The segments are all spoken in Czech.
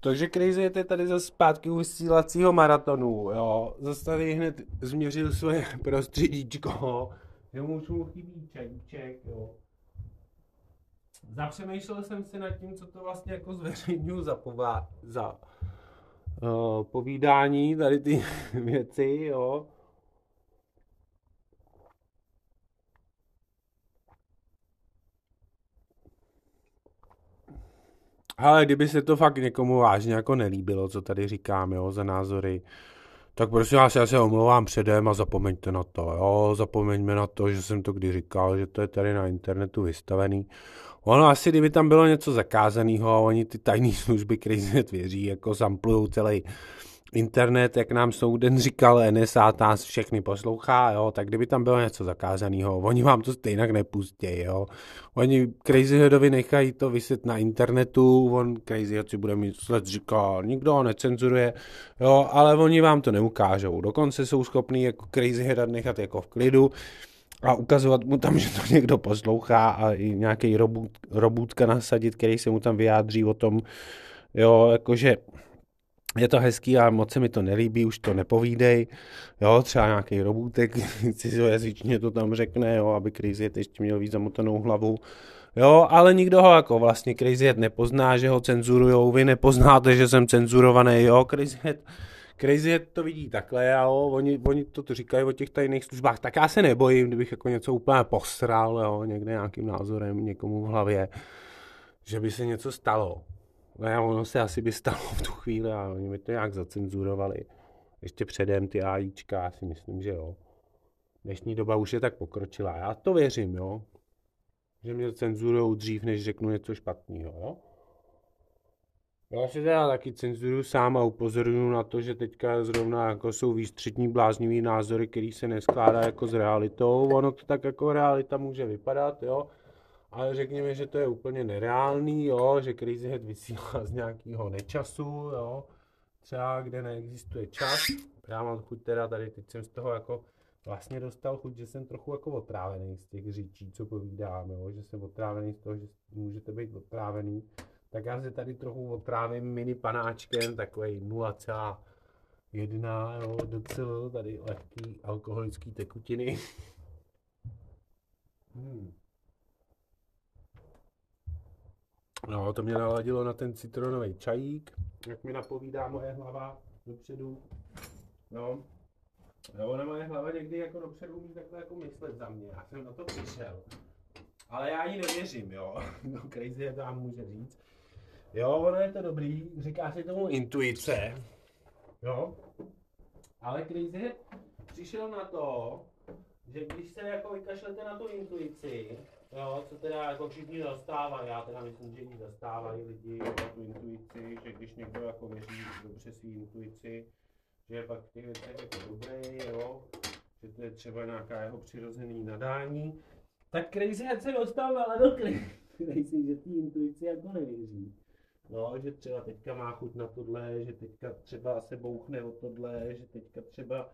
Takže Crazy je tady za zpátky u vysílacího maratonu, jo. Zase tady hned změřil svoje prostředíčko, mu už mu chybí čajíček, jo. Zapřemýšlel jsem si nad tím, co to vlastně jako zveřejňuji za, pová- za uh, povídání, tady ty věci, jo. Ale kdyby se to fakt někomu vážně jako nelíbilo, co tady říkám, jo, za názory, tak prosím vás, já se omlouvám předem a zapomeňte na to, jo, zapomeňme na to, že jsem to kdy říkal, že to je tady na internetu vystavený. Ono asi, kdyby tam bylo něco zakázaného a oni ty tajné služby, které věří, jako samplujou celý internet, jak nám souden říkal, NSA nás všechny poslouchá, jo, tak kdyby tam bylo něco zakázaného, oni vám to stejně nepustí, jo. Oni Crazyheadovi nechají to vyset na internetu, on Crazyhead si bude myslet, říká, nikdo ho necenzuruje, jo, ale oni vám to neukážou. Dokonce jsou schopní jako Crazyhead nechat jako v klidu, a ukazovat mu tam, že to někdo poslouchá a i nějaký robot, robůtka nasadit, který se mu tam vyjádří o tom, jo, jakože je to hezký a moc se mi to nelíbí, už to nepovídej, jo, třeba nějaký robůtek cizojazyčně to tam řekne, jo, aby Crazy ještě měl víc zamotanou hlavu, jo, ale nikdo ho jako vlastně Crazy nepozná, že ho cenzurujou, vy nepoznáte, že jsem cenzurovaný, jo, Crazy Crazy to vidí takhle a jo, oni, oni to, to říkají o těch tajných službách, tak já se nebojím, kdybych jako něco úplně posral, jo, někde nějakým názorem někomu v hlavě, že by se něco stalo. Ne, ono se asi by stalo v tu chvíli a oni by to nějak zacenzurovali. Ještě předem ty AIčka, já si myslím, že jo. Dnešní doba už je tak pokročilá. Já to věřím, jo. Že mě cenzurujou dřív, než řeknu něco špatného, jo. Já si teda taky cenzuruju sám a upozorňuji na to, že teďka zrovna jako jsou výstřední bláznivý názory, který se neskládá jako s realitou. Ono to tak jako realita může vypadat, jo ale řekněme, že to je úplně nereálný, jo, že Crazy Head vysílá z nějakého nečasu, jo, třeba kde neexistuje čas. Já mám chuť teda tady, teď jsem z toho jako vlastně dostal chuť, že jsem trochu jako otrávený z těch říčí, co povídám, jo, že jsem otrávený z toho, že můžete být otrávený. Tak já se tady trochu otrávím mini panáčkem, takový 0,1, jo, docela tady lehký alkoholický tekutiny. Hmm. No, to mě naladilo na ten citronový čajík, jak mi napovídá moje hlava dopředu. No, no ona moje hlava někdy jako dopředu umí takhle jako myslet za mě, já jsem na to přišel. Ale já jí nevěřím, jo. No, crazy je to vám může říct. Jo, ono je to dobrý, říká se tomu intuice. Jo. Ale Crazy přišel na to, že když se jako vykašlete na tu intuici, Jo, co teda jako všichni zastávají, já teda myslím, že ji zastávají lidi tu intuici, že když někdo jako věří dobře svý intuici, že je pak v těch věcech jako dobrý, jo, že to je třeba nějaká jeho přirozený nadání, tak Crazy Head se dostal ale do Crazy, že té intuici jako nevěří. No, že třeba teďka má chuť na tohle, že teďka třeba se bouchne o tohle, že teďka třeba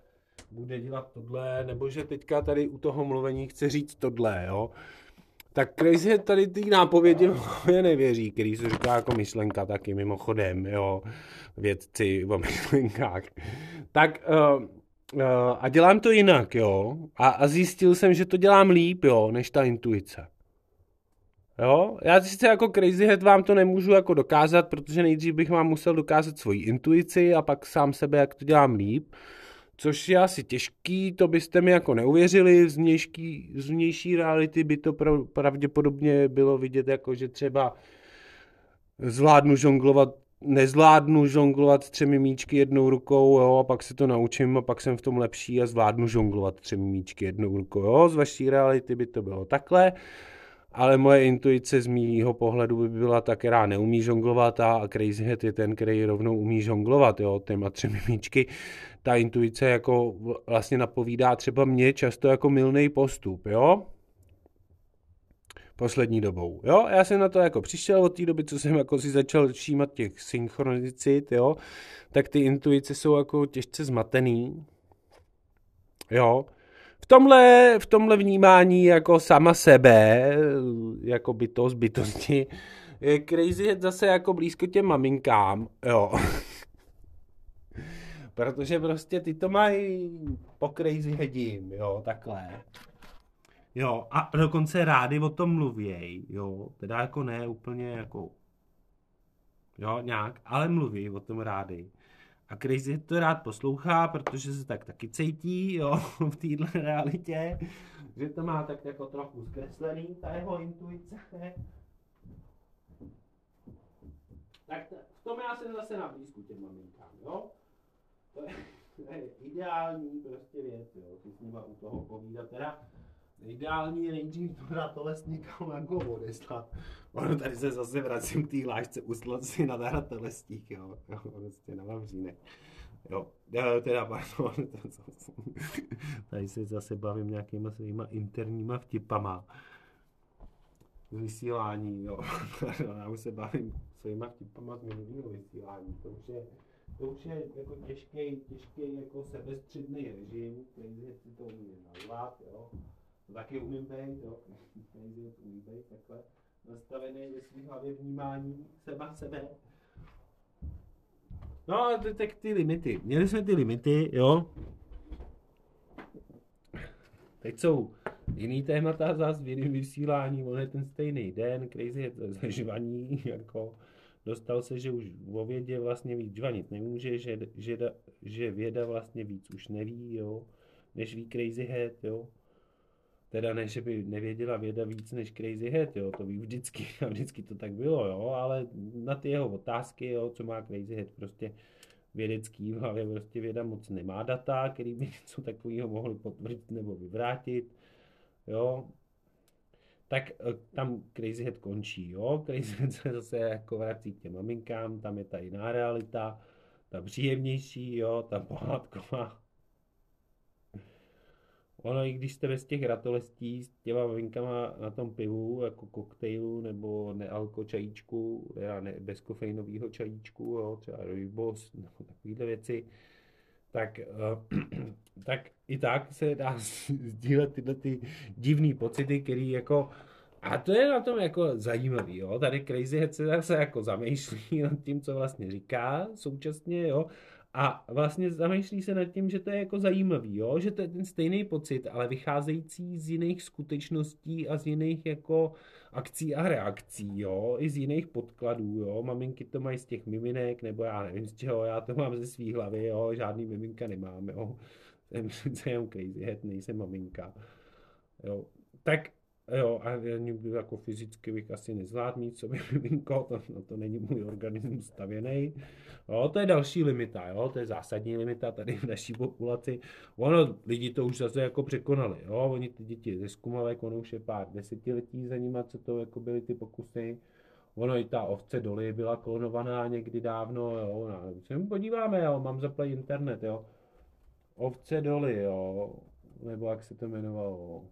bude dělat tohle, nebo že teďka tady u toho mluvení chce říct tohle, jo. Tak Crazy tady ty nápovědi mě nevěří, který se říká jako myšlenka taky mimochodem, jo, vědci o myšlenkách. Tak uh, uh, a dělám to jinak, jo, a, a zjistil jsem, že to dělám líp, jo, než ta intuice. Jo, já sice jako crazy head vám to nemůžu jako dokázat, protože nejdřív bych vám musel dokázat svoji intuici a pak sám sebe, jak to dělám líp což je asi těžký, to byste mi jako neuvěřili, z, vnější, z vnější reality by to pravděpodobně bylo vidět jako, že třeba zvládnu žonglovat, nezvládnu žonglovat třemi míčky jednou rukou, jo, a pak se to naučím a pak jsem v tom lepší a zvládnu žonglovat třemi míčky jednou rukou, jo, z vaší reality by to bylo takhle, ale moje intuice z mýho pohledu by byla ta, která neumí žonglovat a Crazy Head je ten, který rovnou umí žonglovat, jo, těma třemi míčky. Ta intuice jako vlastně napovídá třeba mě často jako milný postup, jo, poslední dobou. Jo, já jsem na to jako přišel od té doby, co jsem jako si začal všímat těch synchronicit, jo, tak ty intuice jsou jako těžce zmatený, jo, v tomhle, v tomhle vnímání jako sama sebe, jako bytost, bytosti, je Crazy Head zase jako blízko těm maminkám, jo. Protože prostě ty to mají po Crazy Headím, jo, takhle. Jo, a dokonce rádi o tom mluvěj, jo, teda jako ne úplně jako, jo, nějak, ale mluví o tom rádi. A Crazy to rád poslouchá, protože se tak taky cítí, jo, v téhle realitě, že to má tak jako trochu zkreslený, ta jeho intuice. Tak v tom já jsem zase na blízku těm maminkám, jo. To je, to je ideální prostě věc, jo, si s nima u toho povídat. Teda Ideální je nejdřív to na to les někam jako odeslat. Ono tady se zase vracím k té lášce uslat si na telestík, jo. jo prostě na Vavřínek. Jo, já teda, pardon, tady se zase bavím nějakýma svýma interníma vtipama. Vysílání, jo. já už se bavím svýma vtipama z minulého vysílání. To už je, to už je jako těžký, těžký jako sebestředný režim, který si to umí nazvat, jo to taky umím být, jo, umím být takhle nastavený ve svým hlavě vnímání seba, sebe. No a tak ty limity. Měli jsme ty limity, jo. Teď jsou jiný témata zase v jiném vysílání, on je ten stejný den, crazy je to žvaní, jako dostal se, že už o vědě vlastně víc žvanit nemůže, že, že, že věda vlastně víc už neví, jo, než ví crazy head, jo. Teda ne, že by nevěděla věda víc než Crazy Head, jo, to ví vždycky a vždycky to tak bylo, jo, ale na ty jeho otázky, jo, co má Crazy Head, prostě vědecký v hlavě prostě věda moc nemá data, který by něco takového mohli potvrdit nebo vyvrátit, jo, tak e, tam Crazy Head končí, jo, Crazy Head se zase jako vrací k těm maminkám, tam je ta jiná realita, ta příjemnější, jo, ta pohádková, Ono, i když jste bez těch ratolestí s těma vinkama na tom pivu, jako koktejlu nebo nealko čajíčku, ne, bez kofeinového čajíčku, jo, třeba rooibos nebo takovéhle věci, tak, uh, tak i tak se dá sdílet tyhle ty divné pocity, které jako a to je na tom jako zajímavý, jo. Tady Crazy Head se zase jako zamýšlí nad tím, co vlastně říká současně, jo. A vlastně zamýšlí se nad tím, že to je jako zajímavý, jo? že to je ten stejný pocit, ale vycházející z jiných skutečností a z jiných jako akcí a reakcí, jo? i z jiných podkladů. Jo? Maminky to mají z těch miminek, nebo já nevím z čeho, já to mám ze svý hlavy, jo? žádný miminka nemám. Jo? Jsem přece jenom crazy head, nejsem maminka. Jo? Tak Jo, a jako fyzicky bych asi nezvládl mít sobě miminko, to, no to není můj organismus stavěný. Jo, to je další limita, jo, to je zásadní limita tady v naší populaci. Ono, lidi to už zase jako překonali, jo, oni ty děti ze Skumalek, ono už je pár desetiletí za nima, co to jako byly ty pokusy. Ono i ta ovce doly byla klonovaná někdy dávno, jo, no, se podíváme, jo, mám zaplay internet, jo. Ovce doly, jo, nebo jak se to jmenovalo,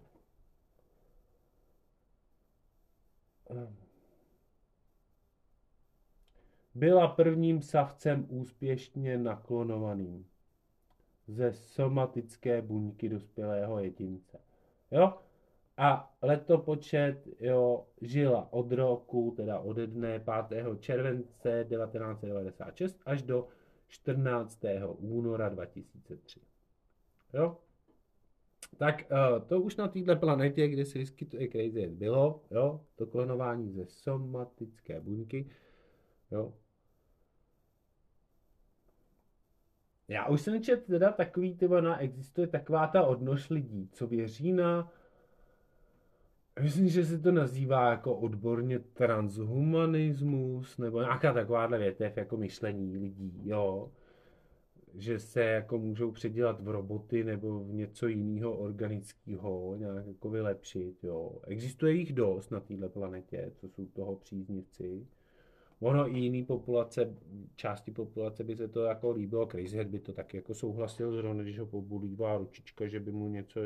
byla prvním savcem úspěšně naklonovaným ze somatické buňky dospělého jedince. Jo? A letopočet jo, žila od roku, teda ode dne 5. července 1996 až do 14. února 2003. Jo? Tak uh, to už na této planetě, kde se vyskytuje crazy bylo, jo, to klonování ze somatické buňky, jo. Já už jsem čet teda takový, tyba, na, existuje taková ta odnož lidí, co věří na, myslím, že se to nazývá jako odborně transhumanismus, nebo nějaká takováhle větev jako myšlení lidí, jo že se jako můžou předělat v roboty nebo v něco jiného organického, nějak jako vylepšit, jo. Existuje jich dost na této planetě, co jsou toho příznivci. Ono i jiný populace, části populace by se to jako líbilo, Crazy by to taky jako souhlasil, zrovna když ho pobulívá ručička, že by mu něco,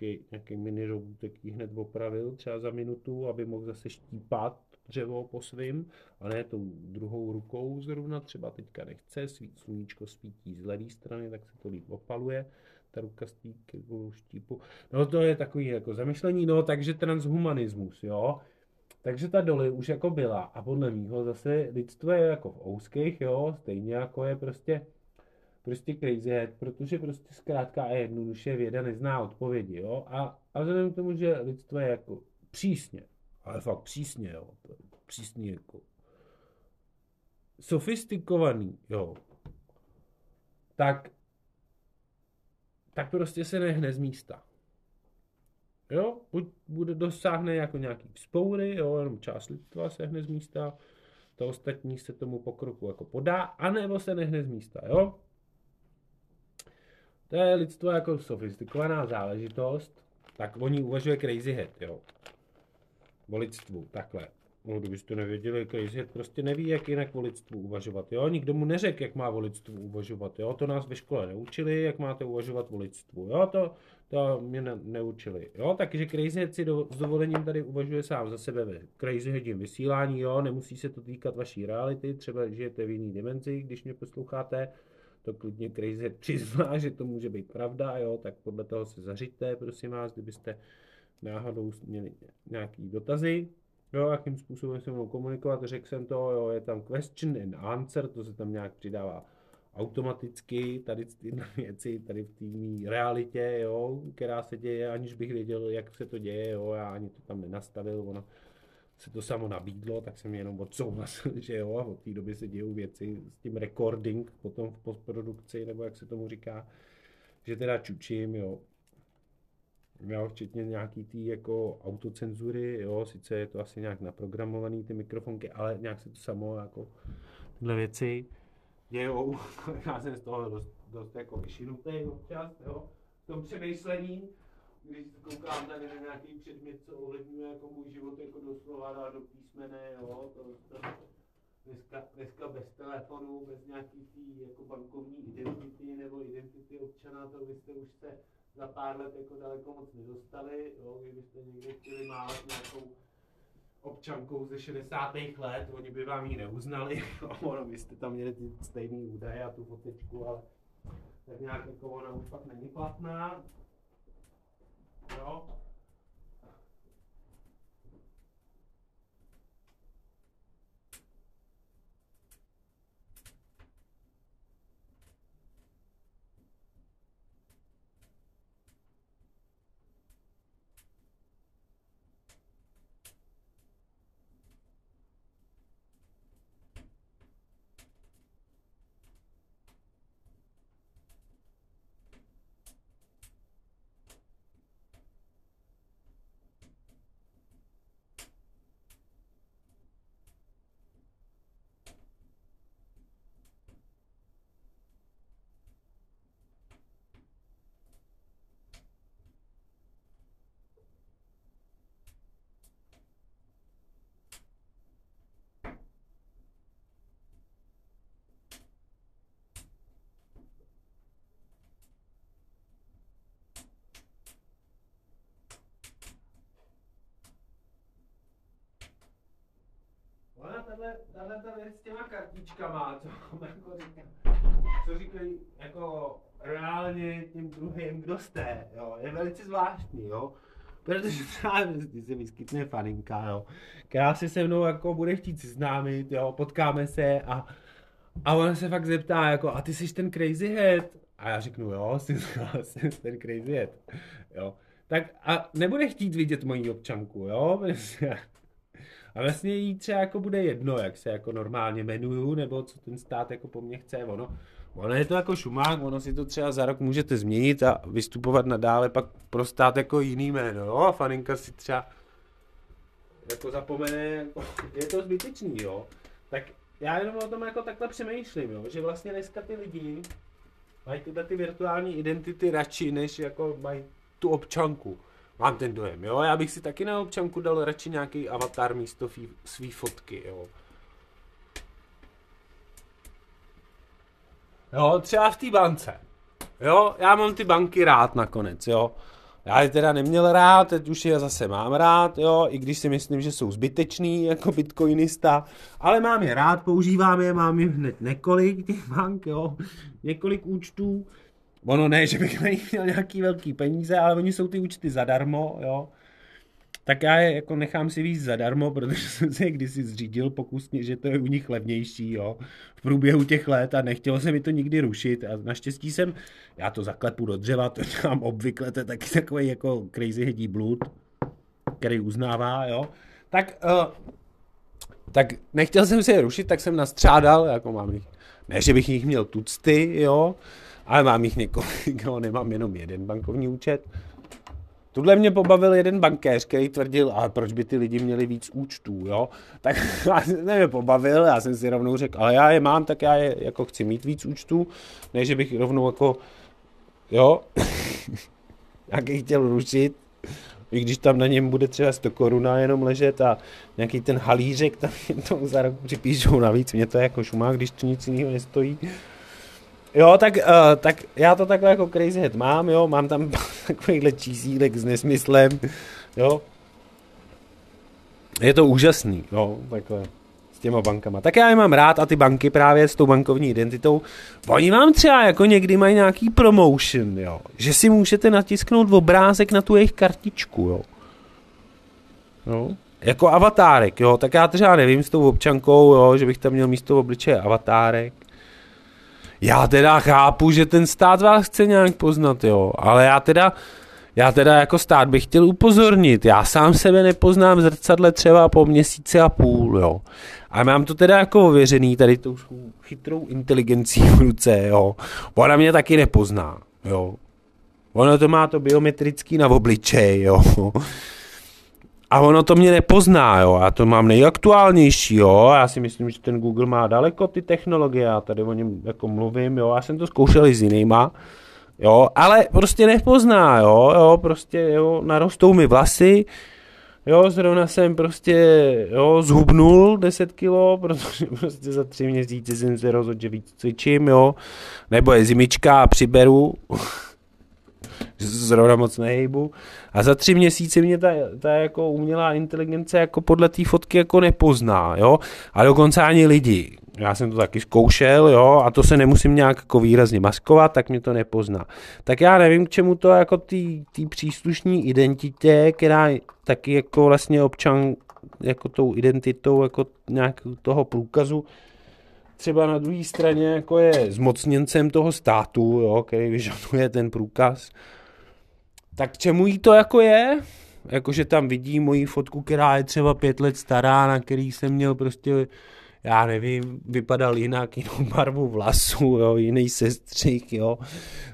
nějaký, nějaký mini robotek hned opravil třeba za minutu, aby mohl zase štípat dřevo po svým, a ne tou druhou rukou zrovna, třeba teďka nechce, svít sluníčko svítí z levé strany, tak se to líp opaluje, ta ruka z štípu. No to je takový jako zamyšlení, no takže transhumanismus, jo. Takže ta doly už jako byla a podle mýho zase lidstvo je jako v ouských, jo, stejně jako je prostě prostě crazy head, protože prostě zkrátka a jednoduše věda nezná odpovědi, jo, a, a vzhledem k tomu, že lidstvo je jako přísně, ale fakt přísně, jo, přísně jako sofistikovaný, jo, tak tak prostě se nehne z místa. Jo, buď bude dosáhne jako nějaký vzpoury, jo, jenom část lidstva se hne z místa, to ostatní se tomu pokroku jako podá, anebo se nehne z místa, jo. To je lidstvo jako sofistikovaná záležitost, tak oni uvažuje crazy head, jo. O lidstvu, takhle. No, kdybyste nevěděli, Crazy Head prostě neví, jak jinak o lidstvu uvažovat, jo. Nikdo mu neřekl, jak má o lidstvu uvažovat, jo. To nás ve škole neučili, jak máte uvažovat o lidstvu, jo. To, to mě ne, neučili, jo. Takže Crazy Head si do, s dovolením tady uvažuje sám za sebe ve Crazy Headím vysílání, jo. Nemusí se to týkat vaší reality, třeba žijete v jiný dimenzi, když mě posloucháte, to klidně Crazy přizná, že to může být pravda, jo. Tak podle toho se zařiďte, prosím vás, kdybyste náhodou měli nějaký dotazy, jo, jakým způsobem se mnou komunikovat, řekl jsem to, jo, je tam question and answer, to se tam nějak přidává automaticky, tady ty věci, tady v té realitě, jo, která se děje, aniž bych věděl, jak se to děje, jo, já ani to tam nenastavil, ono se to samo nabídlo, tak jsem jenom odsouhlasil, že jo, a od té doby se dějou věci s tím recording, potom v postprodukci, nebo jak se tomu říká, že teda čučím, jo, jo, včetně nějaký tý jako autocenzury, jo, sice je to asi nějak naprogramovaný ty mikrofonky, ale nějak se to samo jako tyhle věci dějou, já jsem z toho dost, dost jako vyšinutý občas, jo, v tom přemýšlení, když koukám tady na nějaký předmět, co ovlivňuje jako můj život jako doslova dá do písmene, jo, to, to, dneska, dneska bez telefonu, bez nějaký tý jako bankovní identity nebo identity občana, to byste už se za pár let jako daleko moc nedostali, jo, kdybyste někde chtěli mávat nějakou občankou ze 60. let, oni by vám ji neuznali, ono byste tam měli ty stejný údaje a tu fotečku, ale tak nějak jako ona už pak není platná. Jo. Ona tahle, ta věc s těma kartičkama, co, jako říká, co říkají jako reálně tím druhým, kdo jste, jo, je velice zvláštní, jo. Protože třeba se vyskytne faninka, jo, která se se mnou jako bude chtít seznámit, jo, potkáme se a, a ona se fakt zeptá, jako, a ty jsi ten crazy head? A já řeknu, jo, jsi, jsi ten crazy head, jo. Tak a nebude chtít vidět moji občanku, jo, a vlastně jí třeba jako bude jedno, jak se jako normálně jmenuju, nebo co ten stát jako po mně chce, ono. Ono je to jako šumák, ono si to třeba za rok můžete změnit a vystupovat nadále pak pro stát jako jiný jméno, jo, a faninka si třeba jako zapomene, jako, je to zbytečný, jo. Tak já jenom o tom jako takhle přemýšlím, jo, že vlastně dneska ty lidi mají tyhle ty virtuální identity radši, než jako mají tu občanku. Mám ten dojem, jo. Já bych si taky na občanku dal radši nějaký avatar místo fí, svý fotky, jo. Jo, třeba v té bance. Jo, já mám ty banky rád nakonec, jo. Já je teda neměl rád, teď už je zase mám rád, jo, i když si myslím, že jsou zbytečný jako bitcoinista, ale mám je rád, používám je, mám je hned několik těch bank, jo, několik účtů, Ono ne, že bych na nich měl nějaký velký peníze, ale oni jsou ty účty zadarmo, jo. tak já je jako nechám si víc zadarmo, protože jsem si je kdysi zřídil pokusně, že to je u nich levnější, jo, v průběhu těch let a nechtělo se mi to nikdy rušit a naštěstí jsem, já to zaklepu do dřeva, to dělám obvykle, to je taky takový jako crazy hedí blud, který uznává, jo, tak, uh, tak nechtěl jsem si je rušit, tak jsem nastřádal, jako mám jich, ne, že bych jich měl tucty, jo, ale mám jich několik, jo, nemám jenom jeden bankovní účet, Tudle mě pobavil jeden bankéř, který tvrdil, ale proč by ty lidi měli víc účtů, jo? Tak já mě pobavil, já jsem si rovnou řekl, ale já je mám, tak já je jako chci mít víc účtů, ne, že bych rovnou jako, jo, nějaký chtěl rušit, i když tam na něm bude třeba 100 koruna jenom ležet a nějaký ten halířek tam to za rok připíšou navíc, mě to jako šumá, když to nic jiného nestojí. Jo, tak, uh, tak já to takhle jako crazy head mám, jo, mám tam takovýhle čísílek s nesmyslem, jo. Je to úžasný, jo, takhle s těma bankama. Tak já je mám rád a ty banky právě s tou bankovní identitou, oni vám třeba jako někdy mají nějaký promotion, jo, že si můžete natisknout obrázek na tu jejich kartičku, jo. Jo, jako avatárek, jo, tak já třeba nevím s tou občankou, jo, že bych tam měl místo obličeje avatárek, já teda chápu, že ten stát vás chce nějak poznat, jo, ale já teda, já teda jako stát bych chtěl upozornit, já sám sebe nepoznám zrcadle třeba po měsíci a půl, jo. A mám to teda jako ověřený tady tou chytrou inteligencí v ruce, jo. Ona mě taky nepozná, jo. Ono to má to biometrický na obličej, jo. A ono to mě nepozná, jo. Já to mám nejaktuálnější, jo. Já si myslím, že ten Google má daleko ty technologie. Já tady o něm jako mluvím, jo. Já jsem to zkoušel i s jinýma. Jo, ale prostě nepozná, jo, jo, prostě, jo, narostou mi vlasy, jo, zrovna jsem prostě, jo, zhubnul 10 kilo, protože prostě za tři měsíce jsem se rozhodl, že víc cvičím, jo, nebo je zimička a přiberu, zrovna moc nehejbu. A za tři měsíce mě ta, ta jako umělá inteligence jako podle té fotky jako nepozná, jo. A dokonce ani lidi. Já jsem to taky zkoušel, jo, a to se nemusím nějak jako výrazně maskovat, tak mě to nepozná. Tak já nevím, k čemu to jako té příslušní identitě, která taky jako vlastně občan jako tou identitou jako nějak toho průkazu třeba na druhé straně jako je zmocněncem toho státu, jo, který vyžaduje ten průkaz, tak čemu jí to jako je? Jakože tam vidí moji fotku, která je třeba pět let stará, na který jsem měl prostě, já nevím, vypadal jinak, jinou barvu vlasů, jo, jiný sestřih, jo.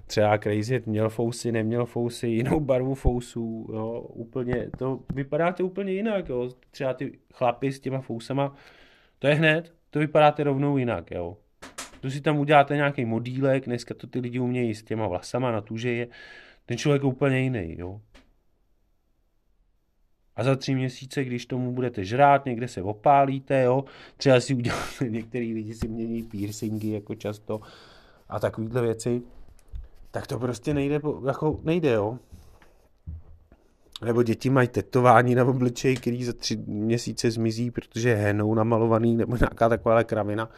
Třeba Crazy měl fousy, neměl fousy, jinou barvu fousů, jo, úplně, to vypadáte úplně jinak, jo. Třeba ty chlapy s těma fousama, to je hned, to vypadáte rovnou jinak, jo. To si tam uděláte nějaký modílek, dneska to ty lidi umějí s těma vlasama na tuže je, ten člověk je úplně jiný, jo. A za tři měsíce, když tomu budete žrát, někde se opálíte, jo, třeba si uděláte, některý lidi si mění piercingy jako často a takovýhle věci, tak to prostě nejde, jako nejde, jo. Nebo děti mají tetování na obličeji, který za tři měsíce zmizí, protože je henou namalovaný, nebo nějaká taková kravina.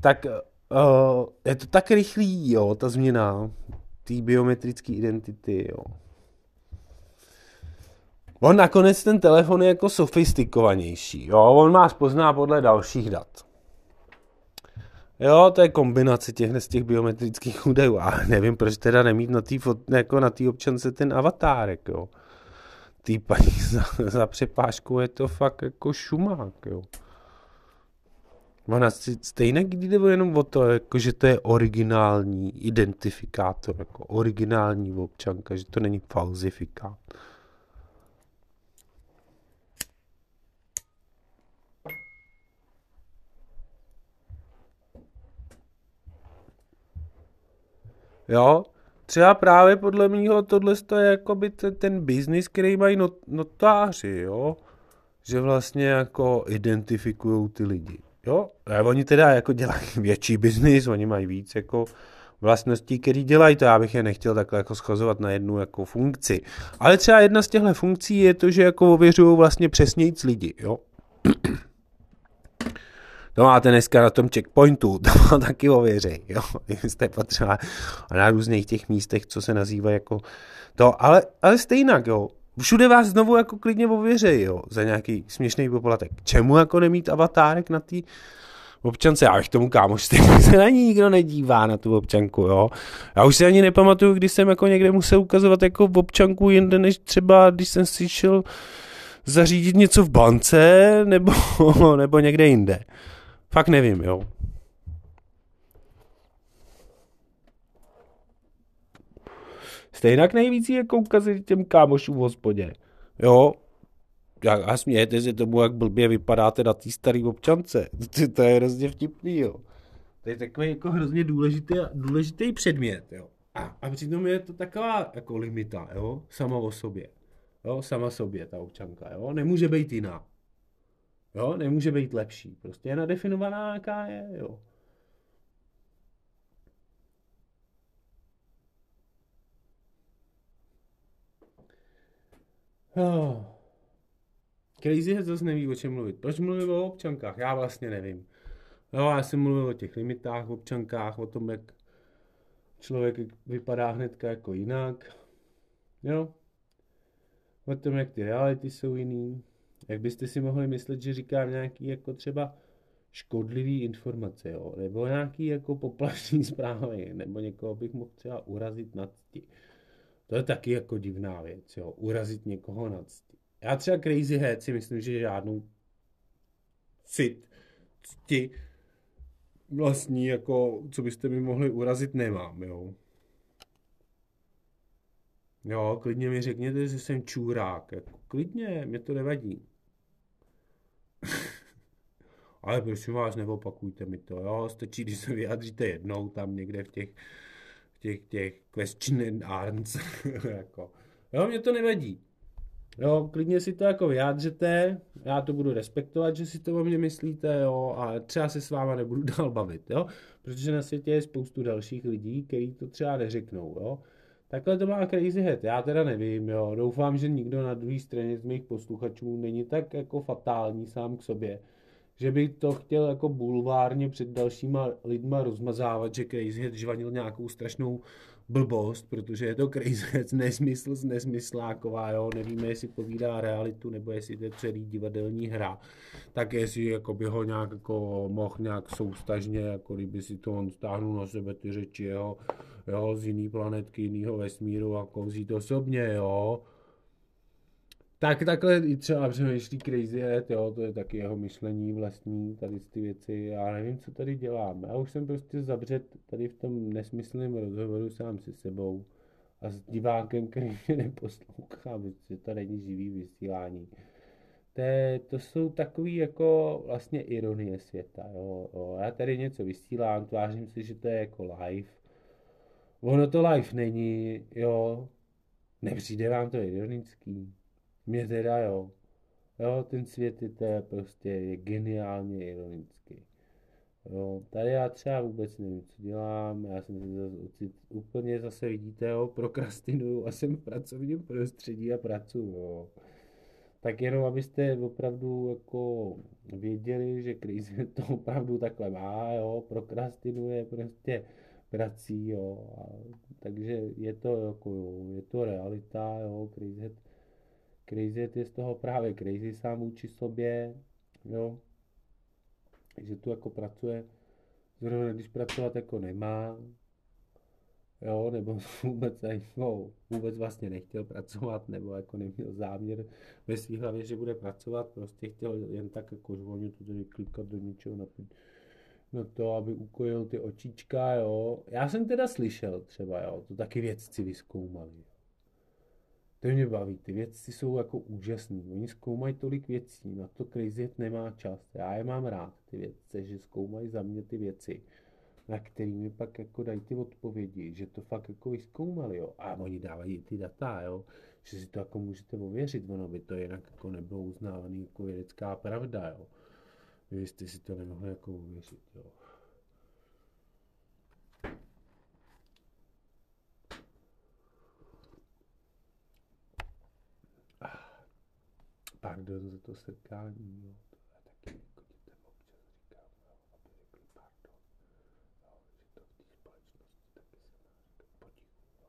Tak uh, je to tak rychlý, jo, ta změna té biometrické identity, jo. On nakonec ten telefon je jako sofistikovanější, jo, on vás pozná podle dalších dat. Jo, to je kombinace těch z těch biometrických údajů. A nevím, proč teda nemít na té jako na občance ten avatárek, jo. Tý paní za, za přepážku je to fakt jako šumák, jo. Ona stejně jde jenom o to, jako, že to je originální identifikátor, jako originální občanka, že to není falzifikát. Jo, třeba právě podle mýho tohle je jakoby ten, ten biznis, který mají not, notáři, jo, že vlastně jako identifikují ty lidi. Jo, a oni teda jako dělají větší biznis, oni mají víc jako vlastností, který dělají, to já bych je nechtěl takhle jako schazovat na jednu jako funkci. Ale třeba jedna z těchto funkcí je to, že jako ověřují vlastně přesnějíc lidi, jo. To máte dneska na tom checkpointu, to má taky ověřej, jo. Jste potřeba na různých těch místech, co se nazývá jako to, ale, ale stejně, jo. Všude vás znovu jako klidně ověřejí, jo, za nějaký směšný poplatek. Čemu jako nemít avatárek na té občance? Já bych tomu kámoš, se na ní nikdo nedívá na tu občanku, jo. Já už si ani nepamatuju, když jsem jako někde musel ukazovat jako občanku jinde, než třeba, když jsem si šel zařídit něco v bance, nebo, nebo někde jinde. Fakt nevím, jo. Stejně nejvíc je koukazit těm kámošům v hospodě. Jo, a smějete se tomu, jak blbě vypadáte na té staré občance. To, to je hrozně vtipný, jo. To je takový jako hrozně důležitý, důležitý předmět, jo. A, a přitom je to taková jako limita, jo, sama o sobě. Jo, sama sobě ta občanka, jo. Nemůže být jiná. Jo, nemůže být lepší. Prostě je nadefinovaná, jaká je, jo. Oh. Crazy Head zase neví, o čem mluvit. Proč mluvím o občankách? Já vlastně nevím. Jo, já jsem mluvil o těch limitách, občankách, o tom, jak člověk vypadá hnedka jako jinak. Jo. O tom, jak ty reality jsou jiný. Jak byste si mohli myslet, že říkám nějaký jako třeba škodlivý informace, jo? nebo nějaký jako poplašný zprávy, nebo někoho bych mohl třeba urazit na cti. To je taky jako divná věc, jo, urazit někoho na cti. Já třeba Crazy Head si myslím, že žádnou cit, cti vlastní, jako, co byste mi mohli urazit, nemám, jo. Jo, klidně mi řekněte, že jsem čůrák, jako, klidně, mě to nevadí. Ale prosím vás, neopakujte mi to, jo, stačí, když se vyjádříte jednou tam někde v těch těch, těch question and answers, jako. Jo, mě to nevadí. Jo, klidně si to jako vyjádřete, já to budu respektovat, že si to o mě myslíte, jo, a třeba se s váma nebudu dál bavit, jo, protože na světě je spoustu dalších lidí, kteří to třeba neřeknou, jo. Takhle to má Crazy Head, já teda nevím, jo, doufám, že nikdo na druhé straně z mých posluchačů není tak jako fatální sám k sobě, že by to chtěl jako bulvárně před dalšíma lidma rozmazávat, že Crazy Head žvanil nějakou strašnou blbost, protože je to Crazy Head nesmysl z nesmysláková, jo, nevíme, jestli povídá realitu, nebo jestli to je celý divadelní hra, tak jestli jako by ho nějak jako mohl nějak soustažně, jako kdyby si to on stáhnul na sebe ty řeči, jo, jo, z jiný planetky, jiného vesmíru, jako vzít osobně, jo, tak takhle i třeba přemýšlí Crazy Head, jo, to je taky jeho myšlení vlastní, tady ty věci, já nevím, co tady dělám. Já už jsem prostě zabřet tady v tom nesmyslném rozhovoru sám se sebou a s divákem, který mě neposlouchá, protože to není živý vysílání. To, je, to jsou takový jako vlastně ironie světa, jo, jo. Já tady něco vysílám, tvářím si, že to je jako live. Ono to live není, jo. Nepřijde vám to ironický mě teda jo. Jo, ten svět je to prostě je geniálně ironický. Jo, tady já třeba vůbec nevím, co dělám, já jsem se zase úplně zase vidíte, jo, prokrastinuju a jsem v pracovním prostředí a pracuju, jo. Tak jenom abyste opravdu jako věděli, že krize to opravdu takhle má, jo, prokrastinuje prostě prací, jo, a, takže je to jako, jo, je to realita, jo, krize Crazy je z toho právě crazy sám vůči sobě, jo. že tu jako pracuje, zrovna když pracovat jako nemá, jo, nebo vůbec, no, vůbec vlastně nechtěl pracovat, nebo jako neměl záměr ve svý hlavě, že bude pracovat, prostě chtěl jen tak jako žvolně to tady klikat do něčeho na, na to, aby ukojil ty očička, jo. Já jsem teda slyšel třeba, jo, to taky vědci vyskoumali, to mě baví, ty věci jsou jako úžasný. Oni zkoumají tolik věcí, na to Crazy nemá čas. Já je mám rád, ty věci, že zkoumají za mě ty věci, na kterými pak jako dají ty odpovědi, že to fakt jako vyskoumali, jo. A oni dávají ty data, jo, že si to jako můžete ověřit, ono by to jinak jako nebylo uznávané jako vědecká pravda, jo. Vy jste si to nemohli jako ověřit, jo. Pardon za to srkání, jo. To je taky jako dětem občas říkám, jo, aby řekli pardon. Jo, že to v té společnosti taky se má říkat potichu, jo.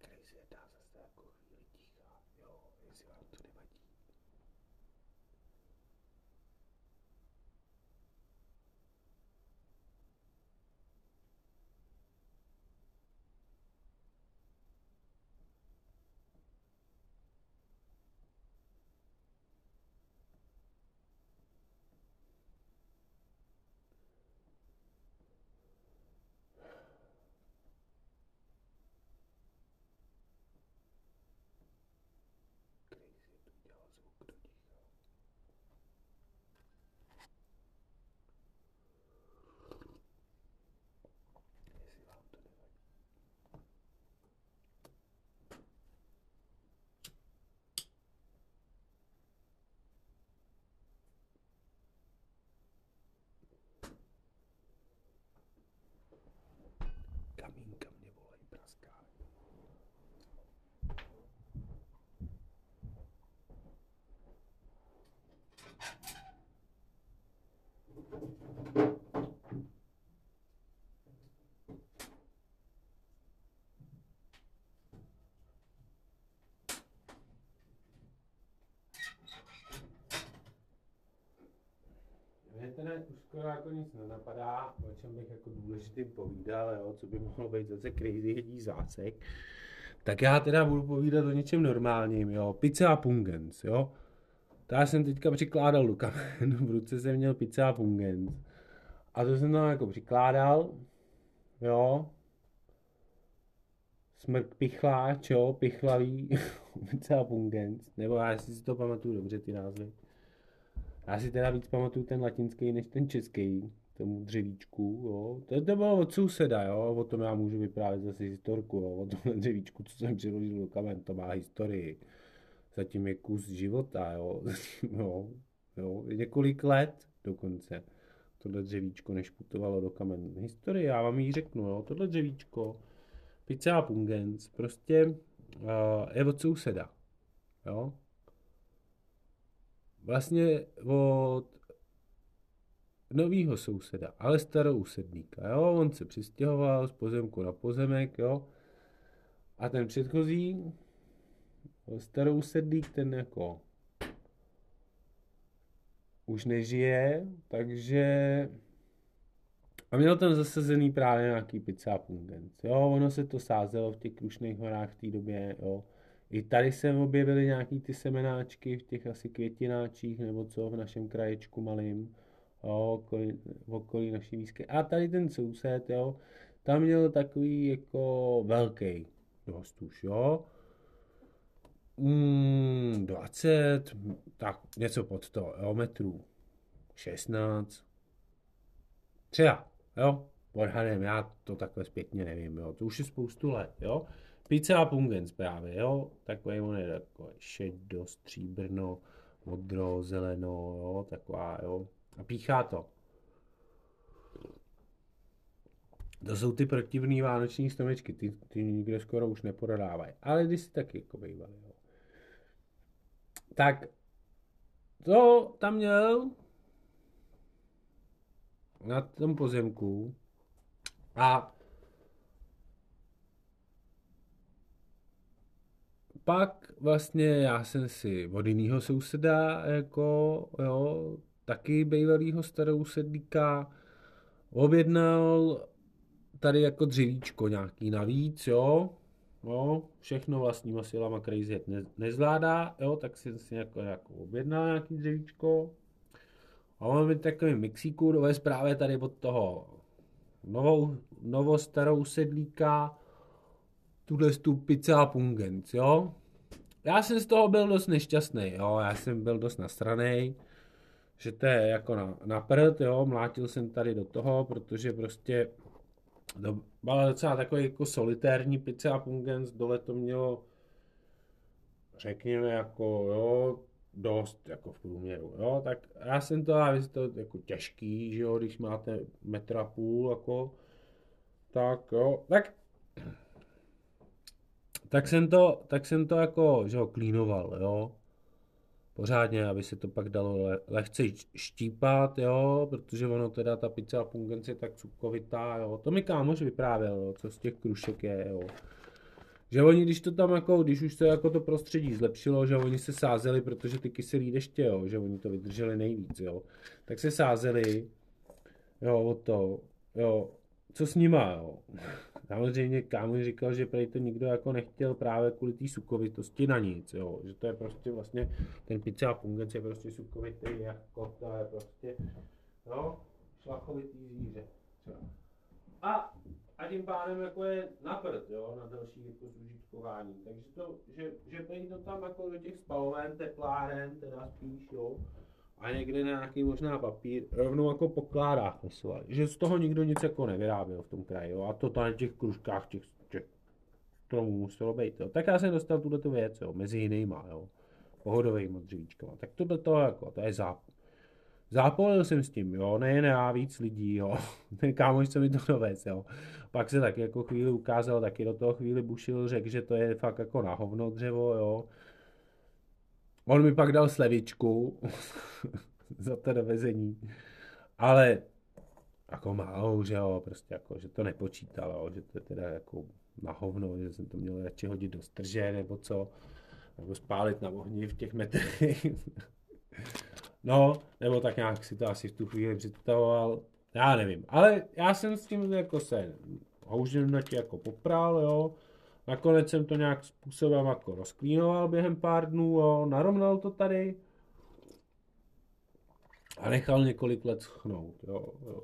crazy dá zase jako chvíli ticha, jo, jestli vám to nevadí. Crazy to dělá zvuk do ticha. Jestli vám to nevadí. Kamínka mě volají praská. Mě už skoro jako nic nenapadá, o čem bych jako důležitý povídal, jo, co by mohlo být zase crazy hedí zásek. Tak já teda budu povídat o něčem normálním, jo. Pizza a pungens, jo. To já jsem teďka přikládal do kamenu, v ruce jsem měl pizza a pungens. A to jsem tam jako přikládal, jo. Smrk pichláč, jo, pichlavý, pizza a pungens. Nebo já si to pamatuju dobře, ty názvy. Já si teda víc pamatuju ten latinský než ten český, tomu dřevíčku, jo. To, to bylo od souseda, jo, o tom já můžu vyprávět zase historku, jo, o tomhle dřevíčku, co jsem přiložil do kamen, to má historii. Zatím je kus života, jo, jo, jo, několik let dokonce. Tohle dřevíčko, než putovalo do kamen. Historie, já vám ji řeknu, jo, tohle dřevíčko, pizza pungens, prostě uh, je od souseda, jo. Vlastně od novýho souseda, ale starou sedníka, jo, on se přistěhoval z pozemku na pozemek, jo, a ten předchozí, starou sedlík, ten jako už nežije, takže a měl tam zasazený právě nějaký pizza pungens, jo, ono se to sázelo v těch Krušných horách v té době, jo, i tady se objevily nějaký ty semenáčky v těch asi květináčích nebo co v našem kraječku malým, jo, okolí, v okolí naší výzky. A tady ten soused, jo, tam měl takový jako velký dost už, jo. Mm, 20, tak něco pod to, jo, metrů. 16. Třeba, jo, odhadem, já to takhle zpětně nevím, jo, to už je spoustu let, jo. Pizza a pungens právě, jo, takový on je takový šedo, stříbrno, modro, zeleno, jo, taková, jo, a píchá to. To jsou ty protivný vánoční stromečky, ty, ty nikde skoro už neprodávají, ale když si taky jako bývali, jo. Tak, to tam měl? Na tom pozemku. A pak vlastně já jsem si od jiného souseda, jako, jo, taky bývalýho starou sedlíka, objednal tady jako dřevíčko nějaký navíc, jo, jo, všechno vlastníma silama Crazy Head ne, nezvládá, jo, tak jsem si jako, jako objednal nějaký dřevíčko. A on mi takový mixíku nové zprávě tady od toho novou, novo starou sedlíka, tuhle tu pizza a pungens, jo. Já jsem z toho byl dost nešťastný, jo, já jsem byl dost nasranej, že to je jako na, na prd, jo, mlátil jsem tady do toho, protože prostě to byla docela takový jako solitérní pizza a pungens, dole to mělo, řekněme, jako, jo, dost jako v průměru, jo, tak já jsem to, já to jako těžký, že jo, když máte metra půl, jako, tak jo, tak tak jsem to, tak jsem to jako, že ho klínoval, jo, pořádně, aby se to pak dalo le, lehce štípat, jo, protože ono teda ta pizza pungens je tak cukrovitá, jo, to mi kámoš vyprávěl, jo, co z těch krušek je, jo, že oni, když to tam jako, když už se jako to prostředí zlepšilo, že oni se sázeli, protože ty kyselý deště, jo, že oni to vydrželi nejvíc, jo, tak se sázeli, jo, o to, jo, co s nima, jo. Samozřejmě kámo říkal, že prej to nikdo jako nechtěl právě kvůli té sukovitosti na nic, jo. Že to je prostě vlastně, ten pizza fungenc je prostě sukovitý, jako to je prostě, no, šlachovitý zvíře. A, a tím pádem jako je naprt, jo, na další jako zužitkování. Takže to, že, že to tam jako do těch spaloven, tepláren, teda spíš, jo, a někde na nějaký možná papír rovnou jako pokládá festival. Že z toho nikdo nic jako nevyráběl v tom kraji, jo. A to na těch kružkách těch, těch stromů muselo být, jo. Tak já jsem dostal tuhle tu věc, jo, mezi jinýma, jo. Pohodovými dřevíčkama. Tak tohle to jako, to je záp. Zápolil jsem s tím, jo, nejen já, víc lidí, jo. Ten kámoš, co mi to dovez, jo. Pak se taky jako chvíli ukázal, taky do toho chvíli bušil, řekl, že to je fakt jako na hovno dřevo, jo On mi pak dal slevičku za to dovezení, ale jako málo, že jo, prostě jako, že to nepočítalo, že to je teda jako na hovno, že jsem to měl radši hodit do strže nebo co, nebo spálit na ohni v těch metrech. no, nebo tak nějak si to asi v tu chvíli představoval, já nevím, ale já jsem s tím jako se houževnatě jako popral, jo, Nakonec jsem to nějak způsobem jako rozklínoval během pár dnů, jo, narovnal to tady a nechal několik let schnout. Jo, jo.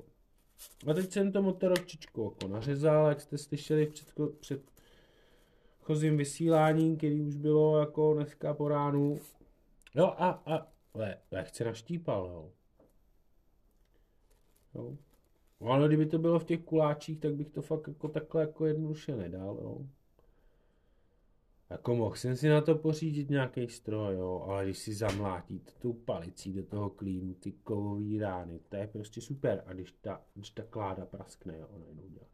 A teď jsem to motorovčičku jako nařezal, jak jste slyšeli před, před chozím vysílání, který už bylo jako dneska po ránu. Jo a, a le, lehce naštípal, jo. jo. No, ale kdyby to bylo v těch kuláčích, tak bych to fakt jako takhle jako jednoduše nedal, jo. Jako mohl jsem si na to pořídit nějaký stroj, jo, ale když si zamlátíte tu palicí do toho klínu, ty kovové rány, to je prostě super. A když ta, když ta kláda praskne, jo, najednou dělá,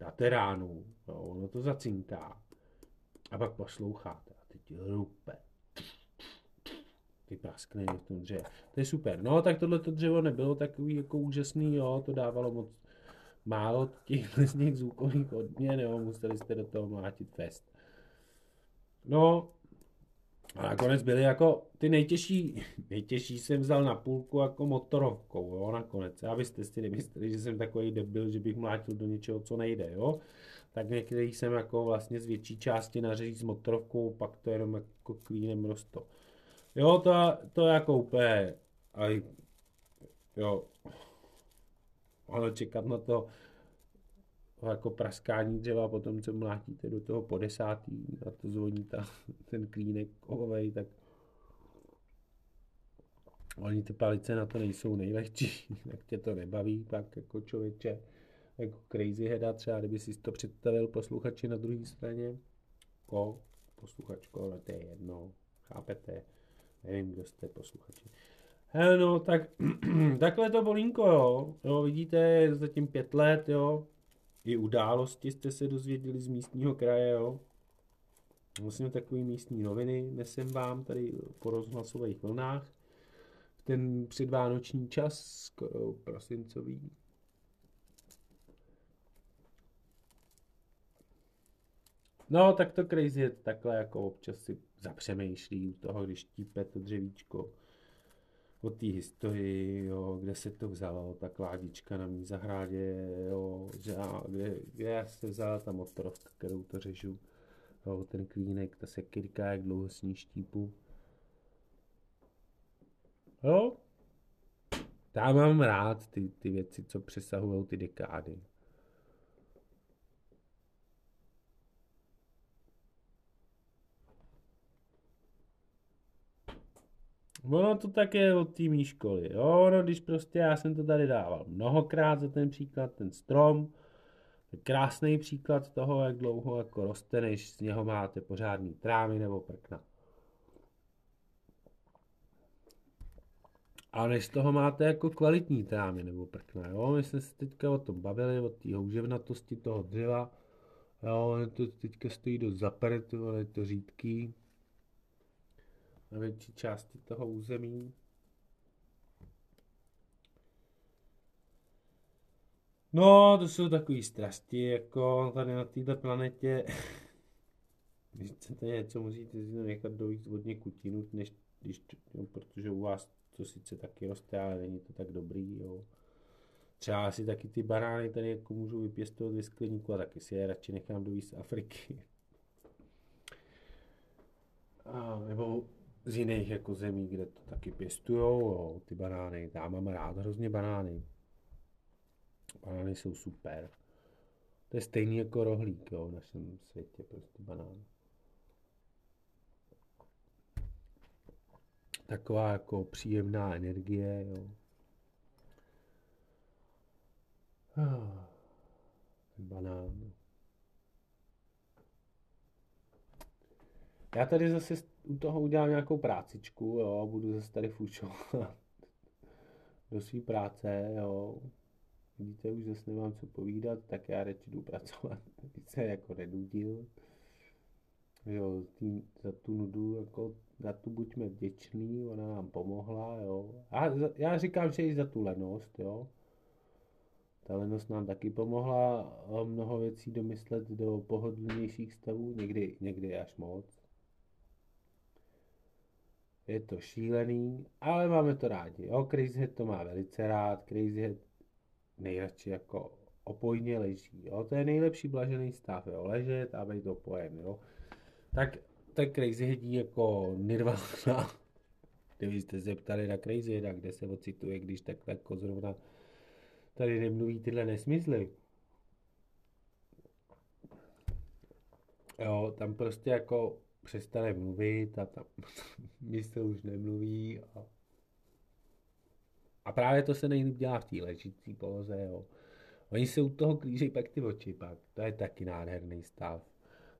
dáte ránu, jo, ono to zacinká. A pak posloucháte a teď rupe. Ty praskne v tom dřevo. To je super. No, tak tohle dřevo nebylo takový jako úžasný, jo, to dávalo moc málo těch z nich zvukových odměn, jo, museli jste do toho mlátit fest. No, a nakonec byly jako ty nejtěžší, nejtěžší jsem vzal na půlku jako motorovkou, jo, nakonec. Abyste si nemysleli, že jsem takový debil, že bych mlátil do něčeho, co nejde, jo. Tak některý jsem jako vlastně z větší části nařezí s motorovkou, pak to jenom jako klínem rosto. Jo, to, to je jako úplně, aj, jo, ale čekat na to, jako praskání dřeva, potom co mlátíte do toho po desátý a to zvoní ta, ten klínek kovovej, tak oni ty palice na to nejsou nejlehčí, tak tě to nebaví, pak jako člověče, jako crazy heada třeba, kdyby si to představil posluchači na druhé straně, ko, posluchačko, no to je jedno, chápete, nevím, kdo jste posluchači. Hele no, tak takhle to bolínko, jo, jo, vidíte, je zatím pět let, jo, i události jste se dozvěděli z místního kraje, jo. Vlastně takový místní noviny nesem vám tady po rozhlasových vlnách v ten předvánoční čas, prosincový. No, tak to crazy je takhle jako občas si zapřemýšlí u toho, když típe to dřevíčko o té historii, jo, kde se to vzalo, ta kládička na mý zahrádě, jo, že, kde, kde se vzala ta motorovka, kterou to řežu, jo, ten klínek, ta sekirka, jak dlouho s ní štípu. Jo, já mám rád ty, ty věci, co přesahují ty dekády. Ono to tak je od té školy. Jo, no, když prostě já jsem to tady dával mnohokrát za ten příklad, ten strom, krásný příklad toho, jak dlouho jako roste, než z něho máte pořádný trávy nebo prkna. A než z toho máte jako kvalitní trávy nebo prkna, jo, my jsme se teďka o tom bavili, o té houževnatosti toho dřeva, jo, to teďka stojí dost zapert, je to řídký, na větší části toho území. No, to jsou takové strasti, jako tady na této planetě. Když chcete něco, musíte si to nechat dojít od někud jinut, než když, jo, protože u vás to sice taky roste, ale není to tak dobrý, jo. Třeba si taky ty banány tady jako můžu vypěstovat ve skleníku a taky si je radši nechám dovíst z Afriky. A, nebo z jiných jako zemí, kde to taky pěstujou, jo, ty banány. Já mám rád hrozně banány. Banány jsou super. To je stejný jako rohlík jo, v našem světě, prostě banán. Taková jako příjemná energie, jo. Ah, banán. Já tady zase u toho udělám nějakou prácičku, jo, budu zase tady fučovat do své práce, jo. Vidíte, už zase nemám co povídat, tak já radši jdu pracovat, víc se jako nedudil. Jo, tý, za tu nudu, jako za tu buďme vděční, ona nám pomohla, jo. A já říkám, že i za tu lenost, jo. Ta lenost nám taky pomohla mnoho věcí domyslet do pohodlnějších stavů, někdy, někdy až moc. Je to šílený, ale máme to rádi. Jo, Crazy Head to má velice rád, Crazy Head nejradši jako opojně leží. Jo? To je nejlepší blažený stav, jo? ležet a být opojen. Jo? Tak, tak Crazy Headí jako nirvana. Kdybyste se ptali na Crazy Heada, kde se ocituje, když takhle jako zrovna tady nemluví tyhle nesmysly. Jo, tam prostě jako přestane mluvit a tam mysl už nemluví a a právě to se nejlíp dělá v té ležící poloze, jo. Oni se u toho klíží pak ty oči pak. To je taky nádherný stav.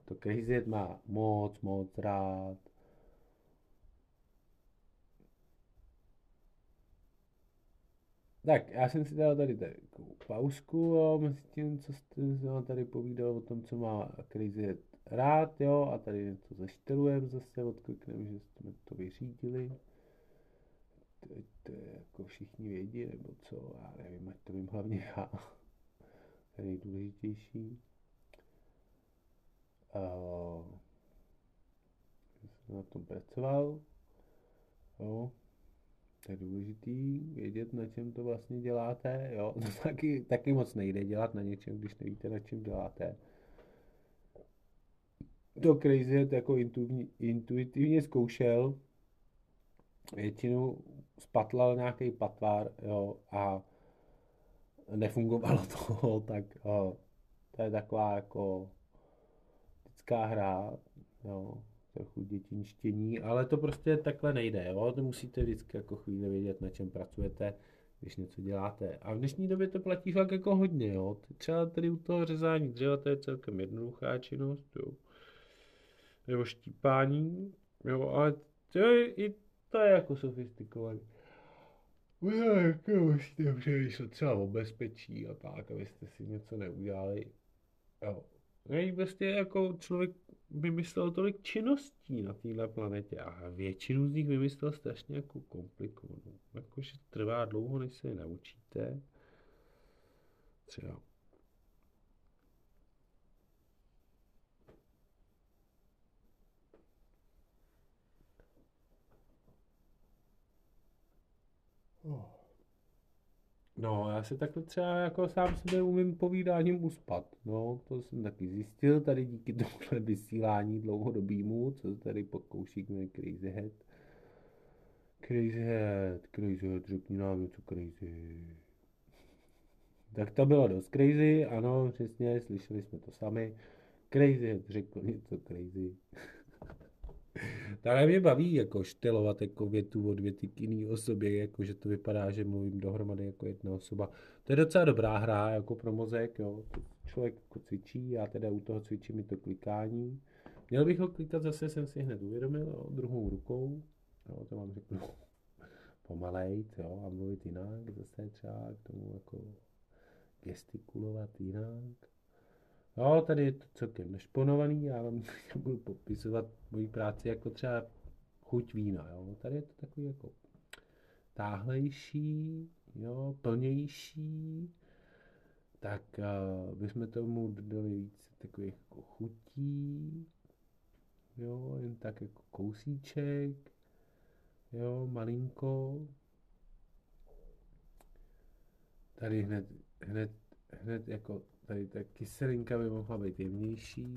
To Crazy má moc, moc rád. Tak, já jsem si dal tady takovou pauzku, jo, mezi tím, co jste tady povídal o tom, co má Crazy rád, jo, a tady něco zaštelujem zase, odklikneme, že jsme to vyřídili teď to jako všichni vědí, nebo co, já nevím, ať to vím hlavně já. To je nejdůležitější. Uh, jsem na tom pracoval. Jo. To je důležitý vědět, na čem to vlastně děláte. Jo. To taky, taky moc nejde dělat na něčem, když nevíte, na čem děláte. To crazy to jako intuitivně zkoušel, většinu spatlal nějaký patvár, jo, a nefungovalo to, tak jo, to je taková jako lidská hra, jo, trochu dětinštění, ale to prostě takhle nejde, jo, to musíte vždycky jako chvíli vědět, na čem pracujete, když něco děláte. A v dnešní době to platí fakt jako hodně, jo. Třeba tady u toho řezání dřeva to je celkem jednoduchá činnost, jo. Nebo štípání, jo, ale to je i to je jako sofistikovaný. Jako musíte přemýšlet třeba o bezpečí a tak, abyste si něco neudělali. Jo. Nej, prostě jako člověk vymyslel tolik činností na téhle planetě a většinu z nich vymyslel strašně jako komplikovanou. Jakože trvá dlouho, než se je naučíte. Třeba No, já se takhle třeba jako sám sebe umím povídáním uspat. No, to jsem taky zjistil tady díky tomuhle vysílání dlouhodobýmu, co tady pokoušíme Crazy Head. Crazy Head, Crazy Head, řekni nám něco crazy. Tak to bylo dost crazy, ano, přesně, slyšeli jsme to sami. Crazy Head řekl něco crazy. Ale mě baví jako štelovat jako větu od věty k jiný osobě, jako že to vypadá, že mluvím dohromady jako jedna osoba. To je docela dobrá hra jako pro mozek, jo. To člověk jako cvičí, já teda u toho cvičím i to klikání. Měl bych ho klikat, zase jsem si hned uvědomil, jo, druhou rukou, jo, to vám řeknu pomalejt, jo, a mluvit jinak, zase třeba k tomu jako gestikulovat jinak. No, tady je to celkem nešponovaný, já vám budu popisovat moji práci jako třeba chuť vína, jo. Tady je to takový jako táhlejší, jo, plnější, tak uh, bychom tomu dodali víc takových jako chutí, jo, jen tak jako kousíček, jo, malinko. Tady hned, hned, hned jako tady ta kyselinka by mohla být jemnější.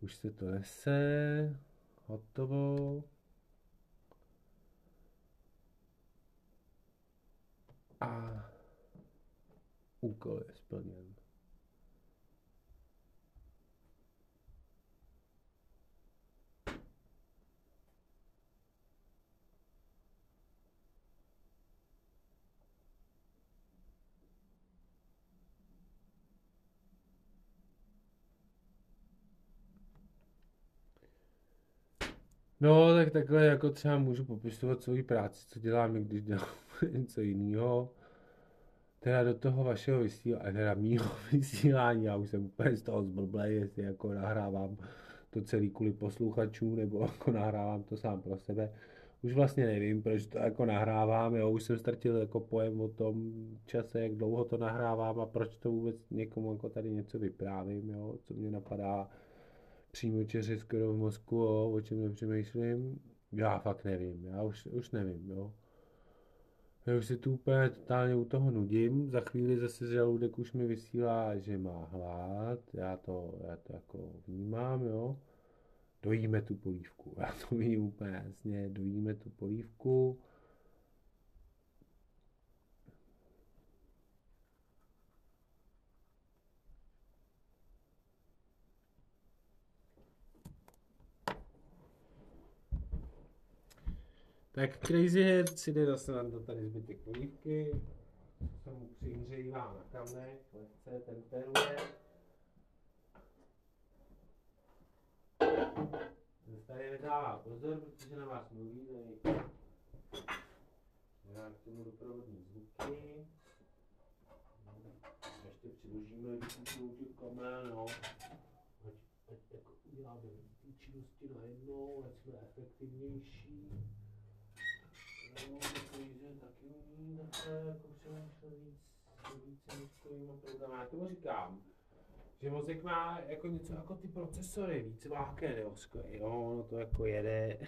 Už se to nese, hotovo. A úkol je splněn. No, tak takhle jako třeba můžu popisovat svoji práci, co dělám, když dělám něco jiného. Teda do toho vašeho vysílání, teda mýho vysílání, já už jsem úplně z toho zblblej, jestli jako nahrávám to celý kvůli posluchačům, nebo jako nahrávám to sám pro sebe. Už vlastně nevím, proč to jako nahrávám, jo, už jsem ztratil jako pojem o tom čase, jak dlouho to nahrávám a proč to vůbec někomu jako tady něco vyprávím, jo, co mě napadá přímo čeři skoro v mozku, jo, o čem nepřemýšlím. Já fakt nevím, já už, už nevím, jo. Já už si tu úplně totálně u toho nudím, za chvíli zase žaludek už mi vysílá, že má hlad, já to, já to jako vnímám, jo. Dojíme tu polívku, já to vidím úplně jasně, dojíme tu polívku. Tak Crazy Head si jde zase na to tady zbytek polívky. Se mu přihřejívá na kamnech, lehce temperuje. Tady nedává pozor, protože na vás mluví, tady já k tomu doprovodní zvuky. Ještě přiložíme vypůjčnou těch kamen, no. Ať, ať jako uděláme ty činnosti najednou, ať jsme efektivnější. Já tomu říkám, že mozek má jako něco jako ty procesory, víc váken, jo, jo, ono to jako jede,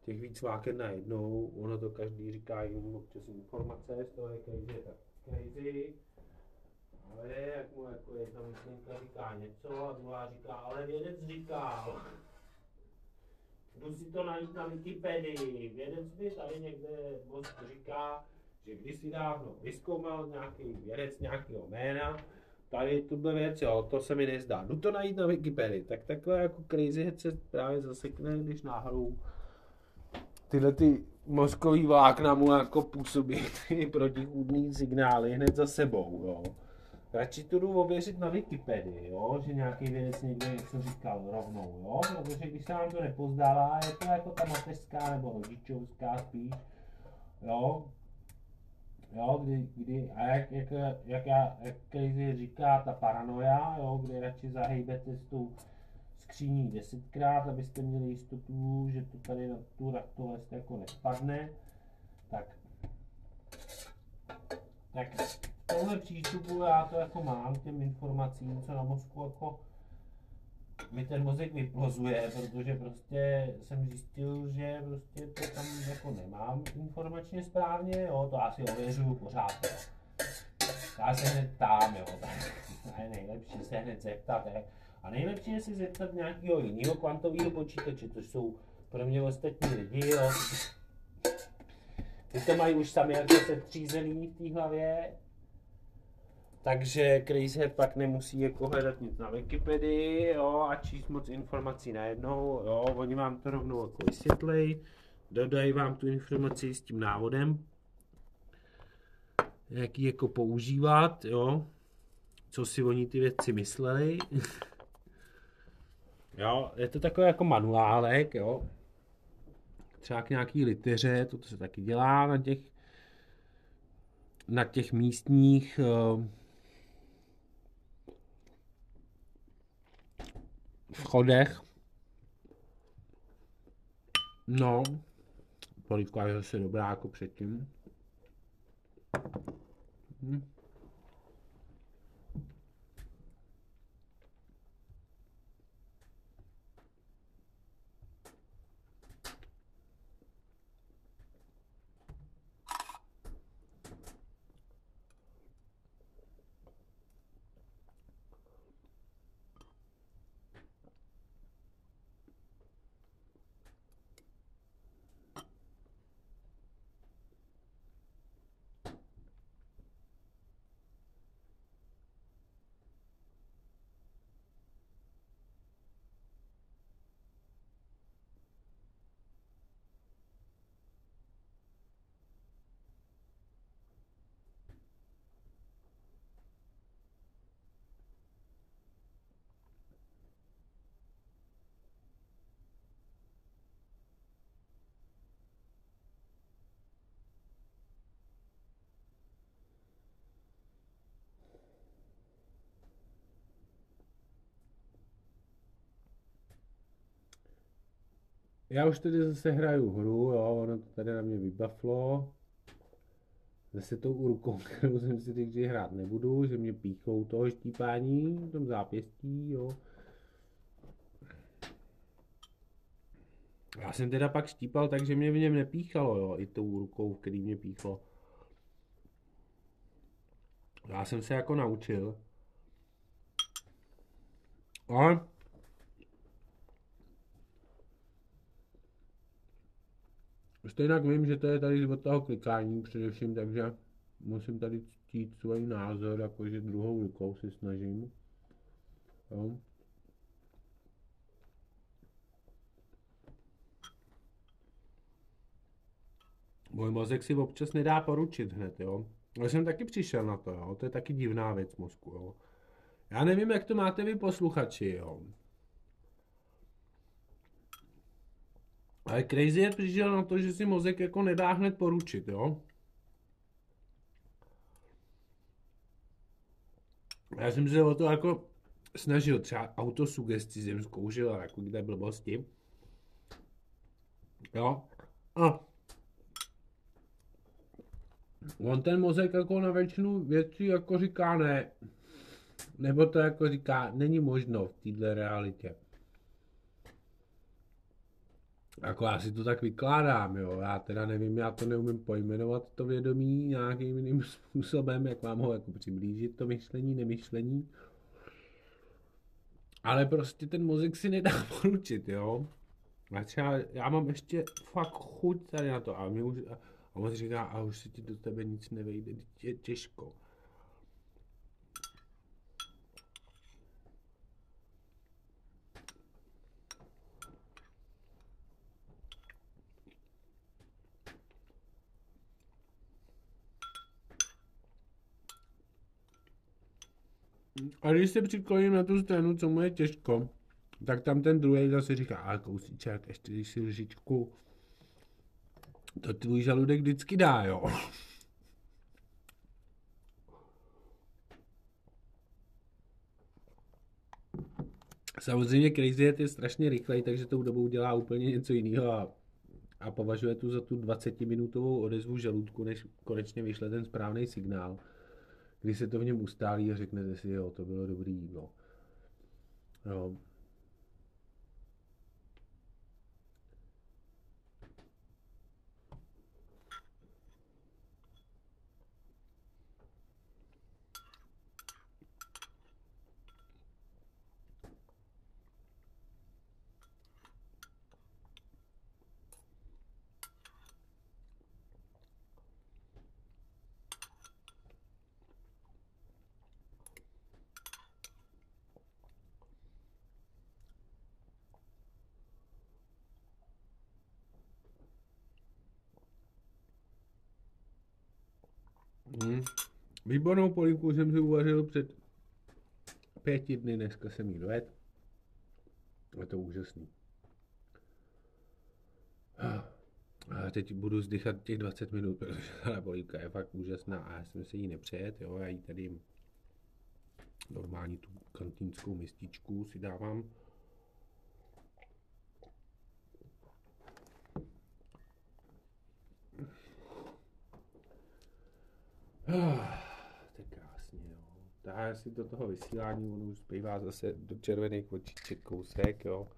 těch víc váken najednou, ono to každý říká jinou občas informace, z toho je crazy, tak crazy, ale jak mu jako jedna myšlenka říká něco a druhá říká, ale vědec říkal. Jdu si to najít na Wikipedii. Vědec mi tady někde moc říká, že kdysi dávno vyskoumal nějaký vědec nějakého jména, tady tuhle věc, jo, to se mi nezdá. Jdu to najít na Wikipedii. Tak takhle jako crazy head se právě zasekne, když náhodou tyhle ty mozkový vlákna mu jako působí ty protichůdný signály hned za sebou, jo. Radši to jdu ověřit na Wikipedii, jo, že nějaký vědec někde něco říkal rovnou, jo, protože když se vám to nepozdává, je to jako ta mateřská nebo rodičovská spíš, jo, jo, kdy, kdy a jak, jak, jak, já, jak Casey říká, ta paranoia, jo, kdy radši zahejbete s tou skříní desetkrát, abyste měli jistotu, že to tady na tu raktolest jako nespadne, tak, tak tomhle přístupu já to jako mám těm informacím, co na mozku jako mi ten mozek vyplozuje, protože prostě jsem zjistil, že prostě to tam jako nemám informačně správně, jo, to asi ověřuju pořád. Jo. Já se hned ptám, jo, tak je nejlepší se hned zeptat, je. A nejlepší je si zeptat nějakého jiného kvantového počítače, což jsou pro mě ostatní lidi, jo. Ty to mají už sami jako setřízený v té hlavě, takže Crazyhead pak nemusí jako hledat nic na Wikipedii, jo, a číst moc informací najednou, jo, oni vám to rovnou jako vysvětlej, dodají vám tu informaci s tím návodem, jak ji jako používat, jo, co si oni ty věci mysleli. jo, je to takový jako manuálek, jo, třeba k nějaký liteře, to, to se taky dělá na těch na těch místních uh, vchodech. No, polívka je zase dobrá jako předtím. Hm. Já už tady zase hraju hru, jo, ono to tady na mě vybaflo. Zase tou rukou, kterou jsem si že hrát nebudu, že mě píchou toho štípání v tom zápěstí, jo. Já jsem teda pak štípal tak, že mě v něm nepíchalo, jo, i tou rukou, který mě píchlo. Já jsem se jako naučil. Ale Stejně vím, že to je tady od toho klikání především, takže musím tady ctít svůj názor, jakože druhou rukou si snažím. Jo. Můj mozek si občas nedá poručit hned, jo. Já jsem taky přišel na to, jo. To je taky divná věc mozku, jo. Já nevím, jak to máte vy posluchači, jo. Ale Crazy je přišel na to, že si mozek jako nedá hned poručit, jo. Já jsem se o to jako snažil, třeba autosugesti jsem zkoušel, ale jako kde blbosti. Jo. A on ten mozek jako na většinu věcí jako říká ne. Nebo to jako říká, není možno v této realitě. Jako já si to tak vykládám, jo. Já teda nevím, já to neumím pojmenovat to vědomí nějakým jiným způsobem, jak vám ho jako přiblížit, to myšlení, nemyšlení. Ale prostě ten mozek si nedá poručit, jo. A třeba já mám ještě fakt chuť tady na to a, mě už, a on říká, a už se ti do tebe nic nevejde, je těžko. A když se přikloním na tu stranu, co mu je těžko, tak tam ten druhý zase říká, a kousíček, ještě když si lžičku, to tvůj žaludek vždycky dá, jo. Samozřejmě Crazy je strašně rychlej, takže tou dobou dělá úplně něco jiného a, a považuje tu za tu 20 minutovou odezvu žaludku, než konečně vyšle ten správný signál kdy se to v něm ustálí a řeknete si, jo, to bylo dobrý jídlo. Jo. Hmm. Výbornou polívku jsem si uvařil před pěti dny, dneska jsem jí dojet. Je to úžasný. A teď budu zdychat těch 20 minut, protože ta polívka je fakt úžasná a já jsem se jí nepřejet, jo, já jí tady normální tu kantýnskou mističku si dávám. to je krásně, jo. Táhá si do toho vysílání, ono už zbývá zase do červených očiček kousek, jo.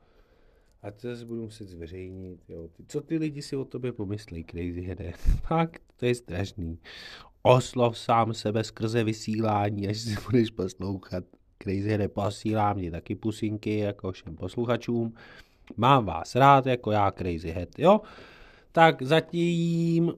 A to zase budu muset zveřejnit, jo. Co ty lidi si o tobě pomyslí, Crazy Head? Fakt, to je strašný. Oslov sám sebe skrze vysílání, až si budeš poslouchat. Crazy Head posílá mě taky pusinky, jako všem posluchačům. Mám vás rád, jako já Crazy Head, jo. Tak zatím